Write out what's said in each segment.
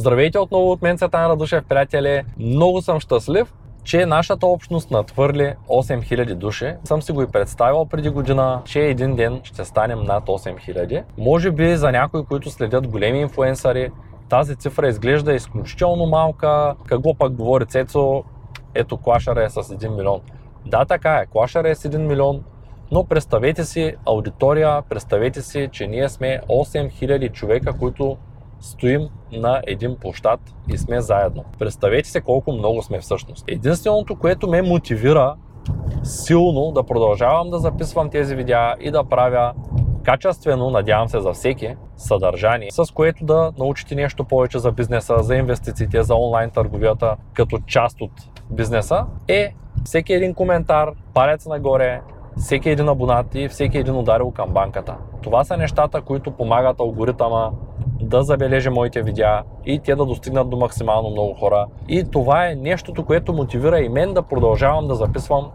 Здравейте отново от мен, Цветан Радушев, приятели! Много съм щастлив, че нашата общност надхвърли 8000 души. Съм си го и представил преди година, че един ден ще станем над 8000. Може би за някои, които следят големи инфуенсъри, тази цифра изглежда изключително малка. Какво пък говори Цецо? Ето клашара е с 1 милион. Да, така е. Клашара е с 1 милион, но представете си аудитория, представете си, че ние сме 8000 човека, които стоим на един площад и сме заедно. Представете се колко много сме всъщност. Единственото, което ме мотивира силно да продължавам да записвам тези видеа и да правя качествено, надявам се за всеки, съдържание, с което да научите нещо повече за бизнеса, за инвестициите, за онлайн търговията, като част от бизнеса, е всеки един коментар, палец нагоре, всеки един абонат и всеки един ударил към банката. Това са нещата, които помагат алгоритъма да забележи моите видеа и те да достигнат до максимално много хора. И това е нещото, което мотивира и мен да продължавам да записвам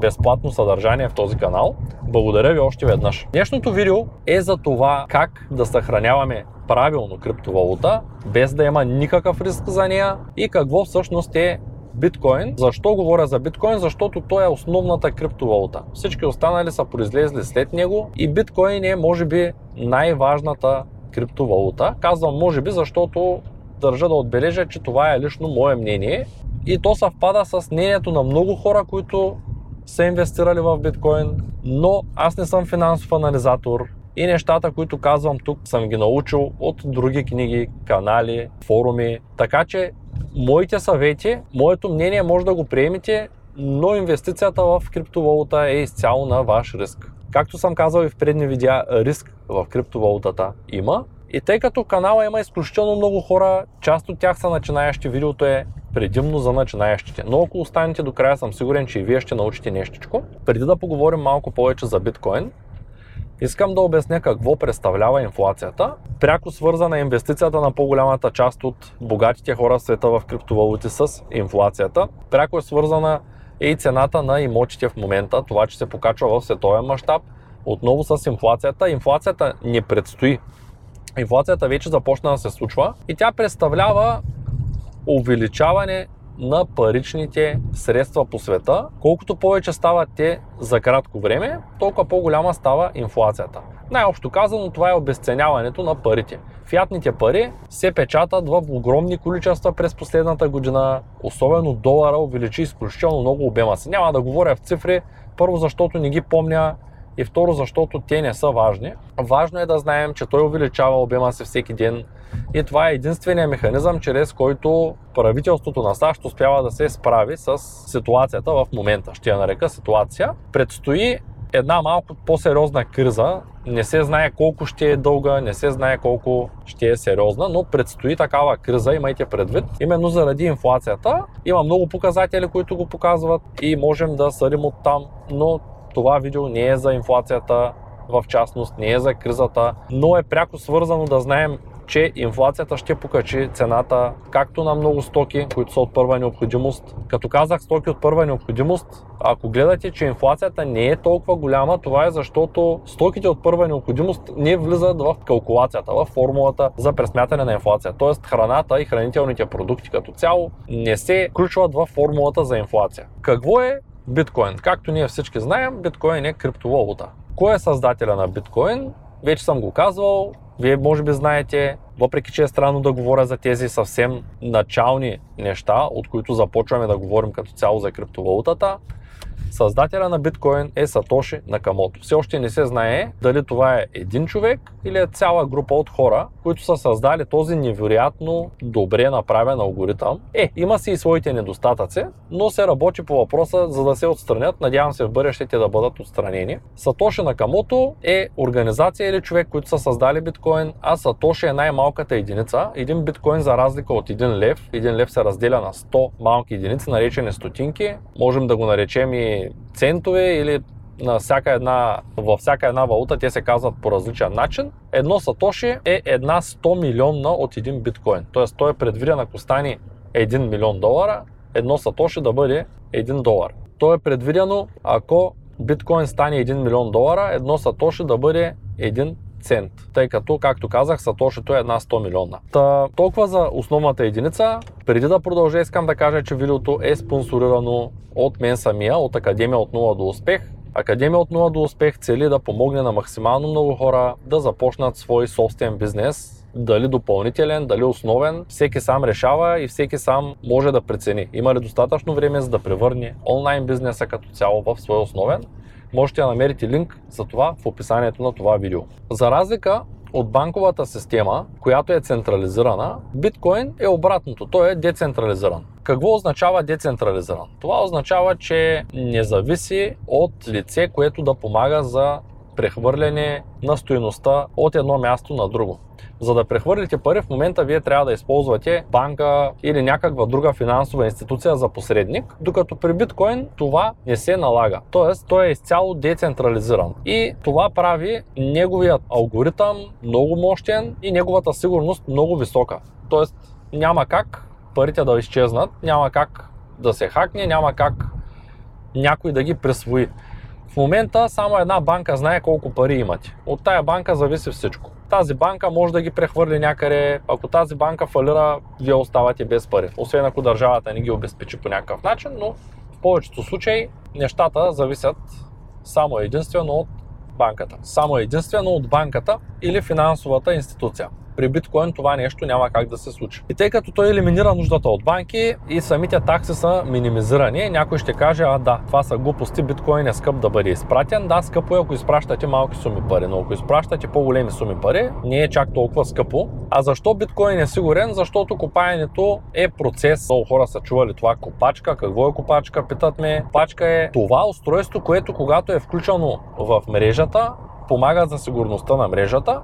безплатно съдържание в този канал. Благодаря ви още веднъж. Днешното видео е за това как да съхраняваме правилно криптовалута, без да има никакъв риск за нея и какво всъщност е биткоин. Защо говоря за биткоин? Защото той е основната криптовалута. Всички останали са произлезли след него и биткоин е може би най-важната криптовалута. Казвам може би, защото държа да отбележа, че това е лично мое мнение и то съвпада с мнението на много хора, които са инвестирали в биткоин, но аз не съм финансов анализатор и нещата, които казвам тук, съм ги научил от други книги, канали, форуми. Така че моите съвети, моето мнение може да го приемете, но инвестицията в криптовалута е изцяло на ваш риск. Както съм казал и в предни видеа, риск в криптовалутата има. И тъй като канала има изключително много хора, част от тях са начинаещи, видеото е предимно за начинаещите. Но ако останете до края, съм сигурен, че и вие ще научите нещичко. Преди да поговорим малко повече за биткоин, Искам да обясня какво представлява инфлацията. Пряко свързана е инвестицията на по-голямата част от богатите хора в света в криптовалути с инфлацията. Пряко е свързана и цената на имотите в момента, това, че се покачва в световен мащаб. Отново с инфлацията. Инфлацията не предстои. Инфлацията вече започна да се случва и тя представлява увеличаване на паричните средства по света. Колкото повече стават те за кратко време, толкова по-голяма става инфлацията. Най-общо казано, това е обесценяването на парите. Фиатните пари се печатат в огромни количества през последната година, особено долара увеличи изключително много обема си. Няма да говоря в цифри, първо защото не ги помня, и второ защото те не са важни. Важно е да знаем, че той увеличава обема си всеки ден и това е единствения механизъм, чрез който правителството на САЩ успява да се справи с ситуацията в момента. Ще я нарека ситуация. Предстои една малко по-сериозна криза. Не се знае колко ще е дълга, не се знае колко ще е сериозна, но предстои такава криза, имайте предвид. Именно заради инфлацията има много показатели, които го показват и можем да съдим от там, но това видео не е за инфлацията в частност, не е за кризата, но е пряко свързано да знаем че инфлацията ще покачи цената както на много стоки, които са от първа необходимост. Като казах стоки от първа необходимост, ако гледате, че инфлацията не е толкова голяма, това е защото стоките от първа необходимост не влизат в калкулацията, в формулата за пресмятане на инфлация. Тоест храната и хранителните продукти като цяло не се включват в формулата за инфлация. Какво е биткоин? Както ние всички знаем, биткоин е криптовалута. Кой е създателя на биткоин? Вече съм го казвал, вие може би знаете, въпреки че е странно да говоря за тези съвсем начални неща, от които започваме да говорим като цяло за криптовалутата, Създателя на биткоин е Сатоши Накамото. Все още не се знае дали това е един човек или е цяла група от хора, които са създали този невероятно добре направен алгоритъм. Е, има си и своите недостатъци, но се работи по въпроса за да се отстранят. Надявам се в бъдещите да бъдат отстранени. Сатоши Накамото е организация или човек, които са създали биткоин, а Сатоши е най-малката единица. Един биткоин за разлика от един лев, един лев се разделя на 100 малки единици, наречени стотинки. Можем да го наречем и центове или на всяка една, във всяка една валута те се казват по различен начин. Едно сатоши е една 100 милионна от един биткоин. Тоест той е предвиден ако стане 1 милион долара, едно сатоши да бъде 1 долар. То е предвидено ако биткоин стане 1 милион долара, едно сатоши да бъде 1 цент, тъй като, както казах, сатошито е една 100 милиона. Та, толкова за основната единица. Преди да продължа, искам да кажа, че видеото е спонсорирано от мен самия, от Академия от 0 до успех. Академия от 0 до успех цели да помогне на максимално много хора да започнат свой собствен бизнес, дали допълнителен, дали основен, всеки сам решава и всеки сам може да прецени. Има ли достатъчно време за да превърне онлайн бизнеса като цяло в свой основен? Можете да намерите линк за това в описанието на това видео. За разлика от банковата система, която е централизирана, биткоин е обратното, той е децентрализиран. Какво означава децентрализиран? Това означава, че не зависи от лице, което да помага за прехвърляне на стоеността от едно място на друго. За да прехвърлите пари, в момента вие трябва да използвате банка или някаква друга финансова институция за посредник, докато при биткоин това не се налага. Тоест, той е изцяло децентрализиран. И това прави неговият алгоритъм много мощен и неговата сигурност много висока. Тоест, няма как парите да изчезнат, няма как да се хакне, няма как някой да ги присвои. В момента само една банка знае колко пари имате. От тая банка зависи всичко. Тази банка може да ги прехвърли някъде. Ако тази банка фалира, вие оставате без пари. Освен ако държавата не ги обезпечи по някакъв начин, но в повечето случаи нещата зависят само единствено от банката. Само единствено от банката или финансовата институция при биткоин това нещо няма как да се случи. И тъй като той елиминира нуждата от банки и самите такси са минимизирани, някой ще каже, а да, това са глупости, биткоин е скъп да бъде изпратен. Да, скъпо е ако изпращате малки суми пари, но ако изпращате по-големи суми пари, не е чак толкова скъпо. А защо биткоин е сигурен? Защото копаенето е процес. Много хора са чували това копачка. Какво е копачка? Питат ме. Копачка е това устройство, което когато е включено в мрежата, помага за сигурността на мрежата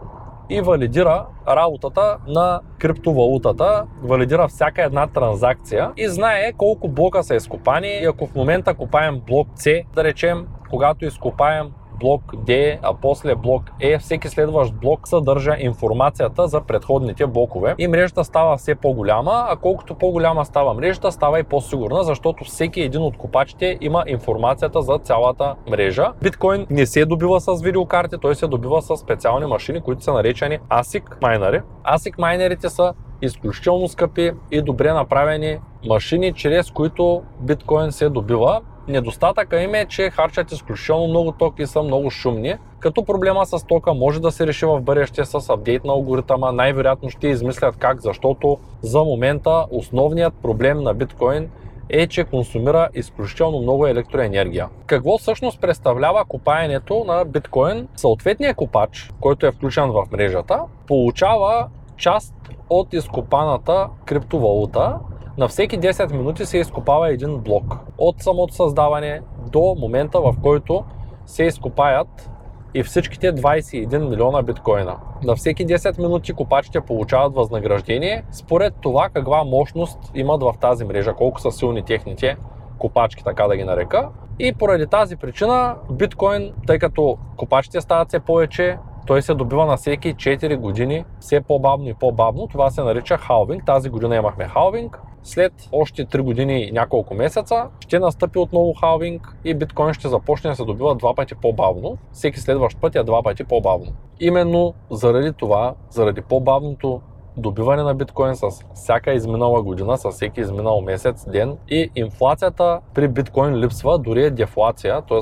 и валидира работата на криптовалутата, валидира всяка една транзакция и знае колко блока са изкопани. И ако в момента копаем блок C, да речем, когато изкопаем блок D, а после блок E, всеки следващ блок съдържа информацията за предходните блокове и мрежата става все по-голяма, а колкото по-голяма става мрежата, става и по-сигурна, защото всеки един от копачите има информацията за цялата мрежа. Биткоин не се добива с видеокарти, той се добива с специални машини, които са наречени ASIC майнери. ASIC майнерите са изключително скъпи и добре направени машини, чрез които биткоин се добива. Недостатъка им е, че харчат изключително много ток и са много шумни. Като проблема с тока може да се реши в бъдеще с апдейт на алгоритъма, най-вероятно ще измислят как, защото за момента основният проблем на биткоин е, че консумира изключително много електроенергия. Какво всъщност представлява копаенето на биткоин? Съответният копач, който е включен в мрежата, получава част от изкопаната криптовалута на всеки 10 минути се изкопава един блок. От самото създаване до момента, в който се изкопаят и всичките 21 милиона биткоина. На всеки 10 минути копачите получават възнаграждение според това каква мощност имат в тази мрежа, колко са силни техните копачки, така да ги нарека. И поради тази причина биткоин, тъй като копачите стават все повече, той се добива на всеки 4 години все по-бавно и по-бавно. Това се нарича халвинг. Тази година имахме халвинг. След още 3 години и няколко месеца ще настъпи отново халвинг и биткоин ще започне да се добива два пъти по-бавно. Всеки следващ път е два пъти по-бавно. Именно заради това, заради по-бавното добиване на биткоин с всяка изминала година, с всеки изминал месец, ден и инфлацията при биткоин липсва, дори е дефлация, т.е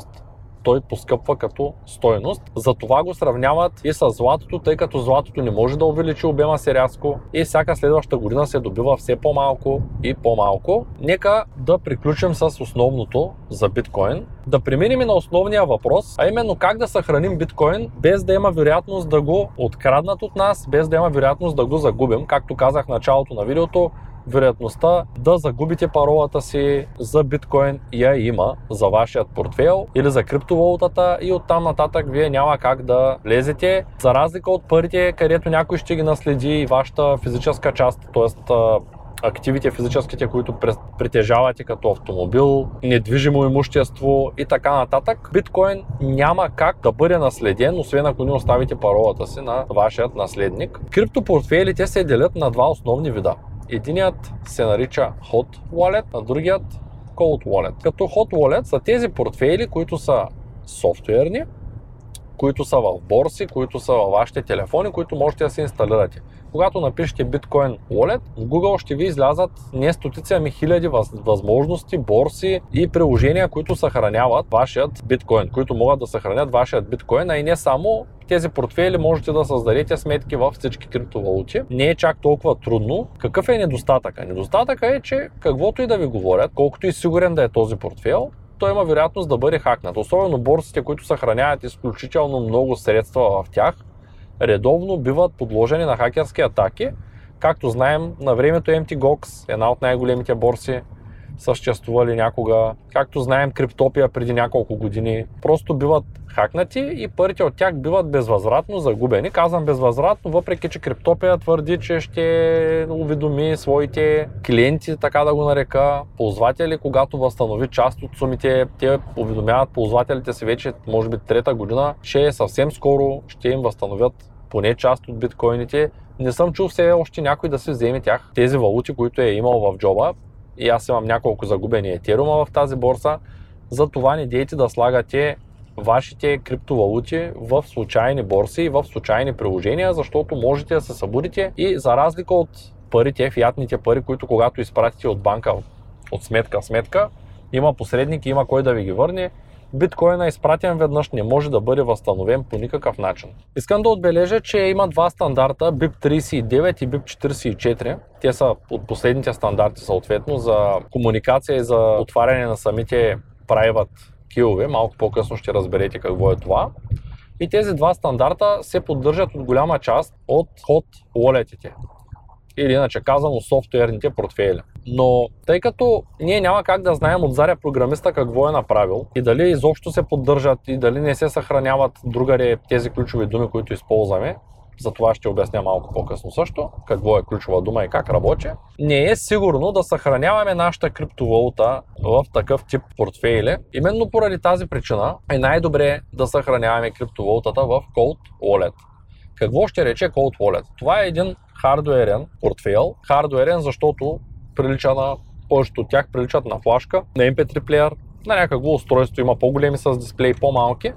той поскъпва като стойност. Затова го сравняват и с златото, тъй като златото не може да увеличи обема си рязко и всяка следваща година се добива все по-малко и по-малко. Нека да приключим с основното за биткоин. Да преминем на основния въпрос, а именно как да съхраним биткоин без да има вероятност да го откраднат от нас, без да има вероятност да го загубим. Както казах в началото на видеото, вероятността да загубите паролата си за биткоин я има за вашият портфел или за криптовалутата и оттам нататък вие няма как да влезете. За разлика от парите, където някой ще ги наследи и вашата физическа част, т.е активите физическите, които притежавате като автомобил, недвижимо имущество и така нататък, биткоин няма как да бъде наследен, освен ако не оставите паролата си на вашият наследник. Криптопортфелите се делят на два основни вида. Единият се нарича Hot Wallet, а другият Cold Wallet. Като Hot Wallet са тези портфейли, които са софтуерни, които са в борси, които са във вашите телефони, които можете да се инсталирате. Когато напишете Bitcoin Wallet, в Google ще ви излязат не стотици, ами хиляди възможности, борси и приложения, които съхраняват вашият биткоин, които могат да съхранят вашият биткоин, а и не само тези портфели можете да създадете сметки в всички криптовалути. Не е чак толкова трудно. Какъв е недостатъка? Недостатъка е, че каквото и да ви говорят, колкото и сигурен да е този портфел, той има вероятност да бъде хакнат. Особено борсите, които съхраняват изключително много средства в тях, редовно биват подложени на хакерски атаки. Както знаем, на времето MTGOX, една от най-големите борси, съществували някога. Както знаем, Криптопия преди няколко години просто биват хакнати и парите от тях биват безвъзвратно загубени. Казвам безвъзвратно, въпреки че Криптопия твърди, че ще уведоми своите клиенти, така да го нарека, ползватели, когато възстанови част от сумите. Те уведомяват ползвателите си вече, може би трета година, че съвсем скоро ще им възстановят поне част от биткоините. Не съм чул все още някой да си вземе тях, тези валути, които е имал в джоба. И аз имам няколко загубени етерума в тази борса. Затова не дейте да слагате вашите криптовалути в случайни борси и в случайни приложения, защото можете да се събудите и за разлика от парите, фиатните пари, които когато изпратите от банка, от сметка в сметка, има посредник, има кой да ви ги върне, биткоина изпратен веднъж не може да бъде възстановен по никакъв начин. Искам да отбележа, че има два стандарта, BIP39 и BIP44. Те са от последните стандарти съответно за комуникация и за отваряне на самите private килове. Малко по-късно ще разберете какво е това. И тези два стандарта се поддържат от голяма част от ход walletите. Или иначе казано софтуерните портфели. Но тъй като ние няма как да знаем от заря програмиста какво е направил и дали изобщо се поддържат и дали не се съхраняват другаре тези ключови думи, които използваме, за това ще обясня малко по-късно също, какво е ключова дума и как работи. Не е сигурно да съхраняваме нашата криптовалута в такъв тип портфейли. Именно поради тази причина е най-добре да съхраняваме криптовалутата в Cold Wallet. Какво ще рече Cold Wallet? Това е един хардуерен портфейл. Хардуерен, защото прилича на повечето от тях приличат на флашка, на MP3 плеер, на някакво устройство има по-големи с дисплей, по-малки.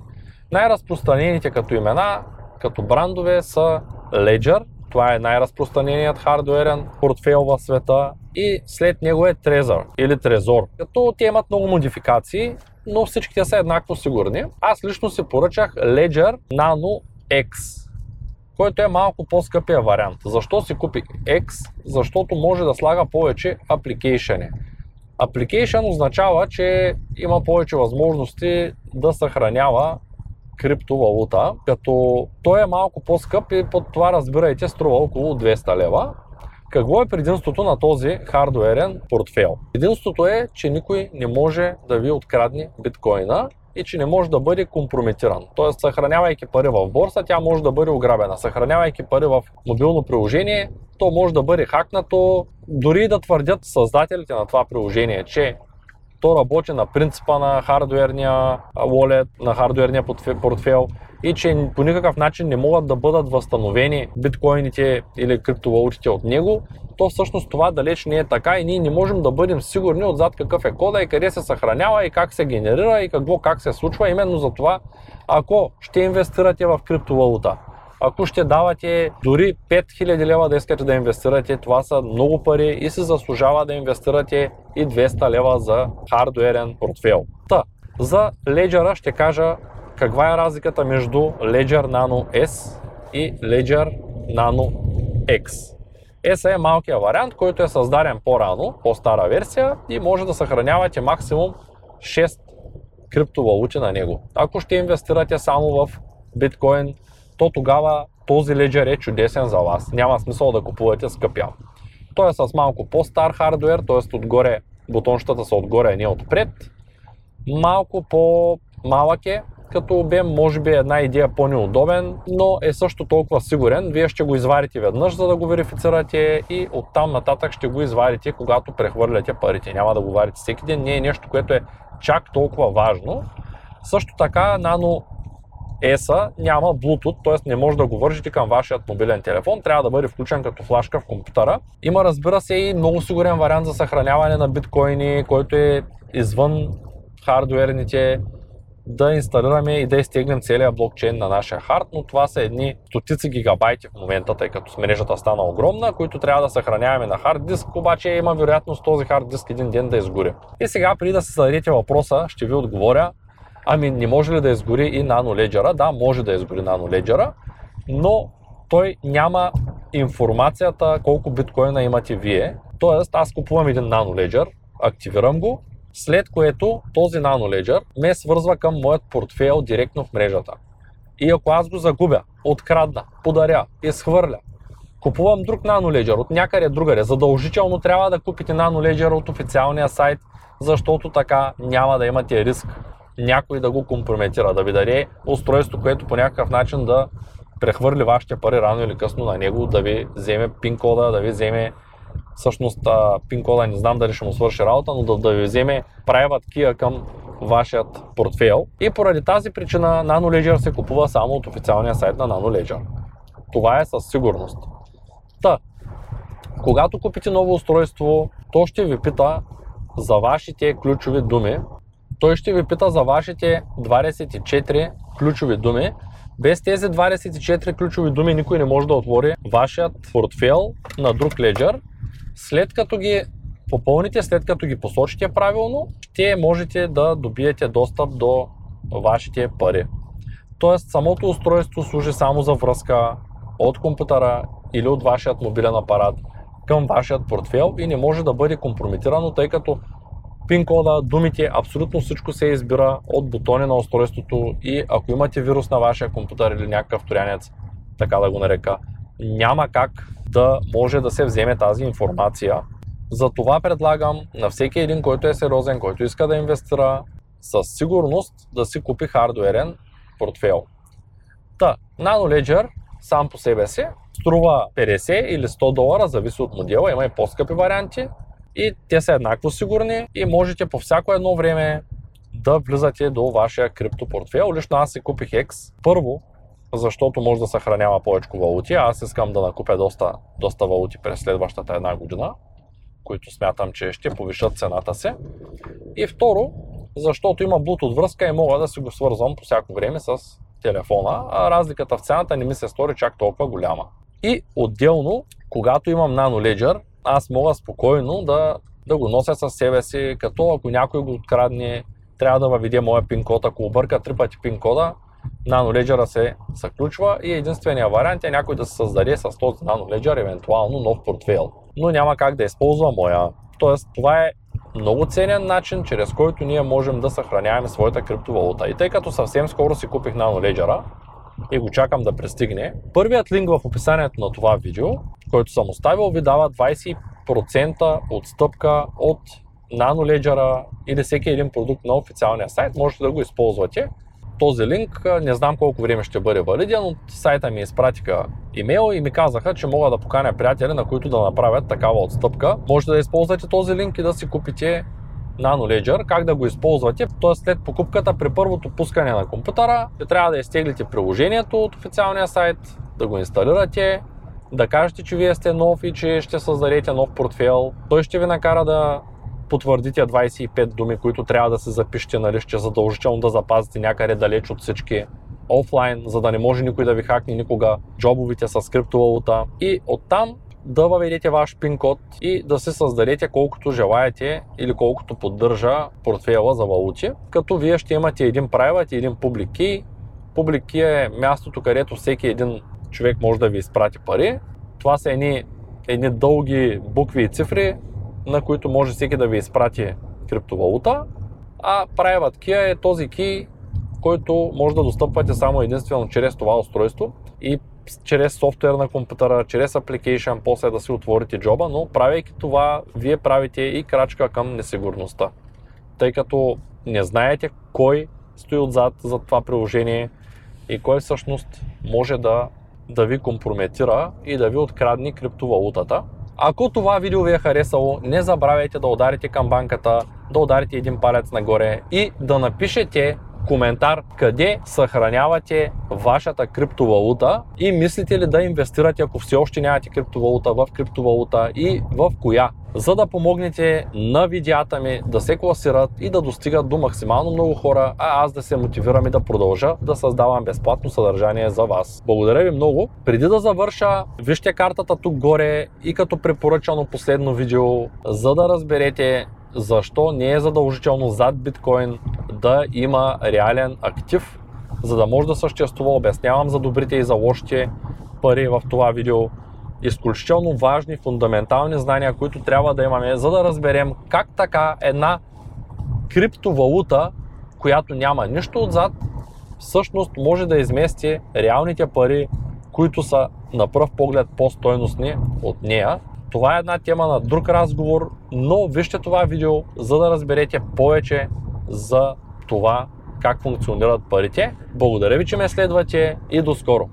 Най-разпространените като имена като брандове са Ledger, това е най-разпространеният хардуерен портфейл в света и след него е Trezor или Trezor. Като те имат много модификации, но всичките са еднакво сигурни. Аз лично си поръчах Ledger Nano X, който е малко по-скъпия вариант. Защо си купих X? Защото може да слага повече апликейшени. Application означава, че има повече възможности да съхранява криптовалута, като той е малко по-скъп и под това разбирайте струва около 200 лева. Какво е предимството на този хардуерен портфел? Единството е, че никой не може да ви открадне биткоина и че не може да бъде компрометиран. Тоест, съхранявайки пари в борса, тя може да бъде ограбена. Съхранявайки пари в мобилно приложение, то може да бъде хакнато. Дори да твърдят създателите на това приложение, че то работи на принципа на хардуерния wallet, на хардуерния портфел и че по никакъв начин не могат да бъдат възстановени биткоините или криптовалутите от него, то всъщност това далеч не е така и ние не можем да бъдем сигурни отзад какъв е кода и къде се съхранява и как се генерира и какво как се случва. Именно за това, ако ще инвестирате в криптовалута, ако ще давате дори 5000 лева да искате да инвестирате, това са много пари и се заслужава да инвестирате и 200 лева за хардуерен портфел. Та, за Ledger ще кажа каква е разликата между Ledger Nano S и Ledger Nano X. S е малкият вариант, който е създаден по-рано, по-стара версия и може да съхранявате максимум 6 криптовалути на него. Ако ще инвестирате само в биткоин, то тогава този леджер е чудесен за вас. Няма смисъл да купувате скъпя. Той е с малко по-стар хардвер, т.е. отгоре бутонщата са отгоре, а не отпред. Малко по-малък е, като обем може би е една идея по-неудобен, но е също толкова сигурен. Вие ще го извадите веднъж, за да го верифицирате и оттам нататък ще го извадите, когато прехвърляте парите. Няма да го варите всеки ден, не е нещо, което е чак толкова важно. Също така, нано ESA няма Bluetooth, т.е. не може да го вържите към вашият мобилен телефон, трябва да бъде включен като флашка в компютъра. Има разбира се и много сигурен вариант за съхраняване на биткоини, който е извън хардуерните да инсталираме и да изтегнем целият блокчейн на нашия хард, но това са едни стотици гигабайти в момента, тъй като мрежата стана огромна, които трябва да съхраняваме на хард диск, обаче има вероятност този хард диск един ден да изгори. И сега, преди да се зададете въпроса, ще ви отговоря, ами не може ли да изгори и наноледжера? Да, може да изгори наноледжера, но той няма информацията колко биткоина имате вие. Тоест, аз купувам един наноледжер, активирам го, след което този наноледжер ме свързва към моят портфейл директно в мрежата. И ако аз го загубя, открадна, подаря, изхвърля, купувам друг наноледжер от някъде другаде, задължително трябва да купите наноледжер от официалния сайт, защото така няма да имате риск някой да го компрометира, да ви даде устройство, което по някакъв начин да прехвърли вашите пари рано или късно на него, да ви вземе пин кода, да ви вземе всъщност пин кода не знам дали ще му свърши работа, но да, да ви вземе private key към вашият портфейл. И поради тази причина NanoLedger се купува само от официалния сайт на NanoLedger. Това е със сигурност. Та, когато купите ново устройство, то ще ви пита за вашите ключови думи. Той ще ви пита за вашите 24 ключови думи. Без тези 24 ключови думи никой не може да отвори вашият портфейл на друг леджер след като ги попълните, след като ги посочите правилно, ще можете да добиете достъп до вашите пари. Тоест самото устройство служи само за връзка от компютъра или от вашият мобилен апарат към вашият портфел и не може да бъде компрометирано, тъй като пин кода, думите, абсолютно всичко се избира от бутони на устройството и ако имате вирус на вашия компютър или някакъв турянец, така да го нарека, няма как да може да се вземе тази информация. Затова предлагам на всеки един, който е сериозен, който иска да инвестира, със сигурност да си купи хардуерен портфел. Та, NanoLedger сам по себе си струва 50 или 100 долара, зависи от модела, има и по-скъпи варианти и те са еднакво сигурни и можете по всяко едно време да влизате до вашия криптопортфел. Лично аз си купих X първо, защото може да съхранява повече валути. Аз искам да накупя доста, доста валути през следващата една година, които смятам, че ще повишат цената си. И второ, защото има Bluetooth връзка и мога да си го свързвам по всяко време с телефона, а разликата в цената не ми се стори чак толкова голяма. И отделно, когато имам Nano Ledger, аз мога спокойно да, да го нося със себе си, като ако някой го открадне, трябва да въведе моя пин код. Ако обърка три пъти пин кода, NanoLedger се заключва и единствения вариант е някой да се създаде с този NanoLedger евентуално нов портфейл. Но няма как да използва моя. Тоест това е много ценен начин, чрез който ние можем да съхраняваме своята криптовалута. И тъй като съвсем скоро си купих NanoLedger и го чакам да пристигне, първият линк в описанието на това видео, който съм оставил, ви дава 20% отстъпка от NanoLedger или всеки един продукт на официалния сайт. Можете да го използвате този линк. Не знам колко време ще бъде валиден, от сайта ми изпратиха имейл и ми казаха, че мога да поканя приятели, на които да направят такава отстъпка. Можете да използвате този линк и да си купите NanoLedger, как да го използвате. Т.е. след покупката при първото пускане на компютъра, ще трябва да изтеглите приложението от официалния сайт, да го инсталирате, да кажете, че вие сте нов и че ще създадете нов портфел. Той ще ви накара да потвърдите 25 думи, които трябва да се запишете, нали, ще задължително да запазите някъде далеч от всички офлайн, за да не може никой да ви хакне никога джобовите с криптовалута и оттам да въведете ваш пин код и да се създадете колкото желаете или колкото поддържа портфела за валути, като вие ще имате един private и един public key. Public key е мястото, където всеки един човек може да ви изпрати пари. Това са едни, едни дълги букви и цифри, на които може всеки да ви изпрати криптовалута, а Private Key е този ки, който може да достъпвате само единствено чрез това устройство и чрез софтуер на компютъра, чрез application, после да си отворите джоба, но правейки това, вие правите и крачка към несигурността. Тъй като не знаете кой стои отзад за това приложение и кой всъщност може да, да ви компрометира и да ви открадне криптовалутата. Ако това видео ви е харесало, не забравяйте да ударите камбанката, да ударите един палец нагоре и да напишете коментар къде съхранявате вашата криптовалута и мислите ли да инвестирате, ако все още нямате криптовалута, в криптовалута и в коя за да помогнете на видеята ми да се класират и да достигат до максимално много хора, а аз да се мотивирам и да продължа да създавам безплатно съдържание за вас. Благодаря ви много. Преди да завърша, вижте картата тук горе и като препоръчано последно видео, за да разберете защо не е задължително зад биткоин да има реален актив, за да може да съществува. Обяснявам за добрите и за лошите пари в това видео. Изключително важни, фундаментални знания, които трябва да имаме, за да разберем как така една криптовалута, която няма нищо отзад, всъщност може да измести реалните пари, които са на пръв поглед по-стойностни от нея. Това е една тема на друг разговор, но вижте това видео, за да разберете повече за това как функционират парите. Благодаря ви, че ме следвате и до скоро!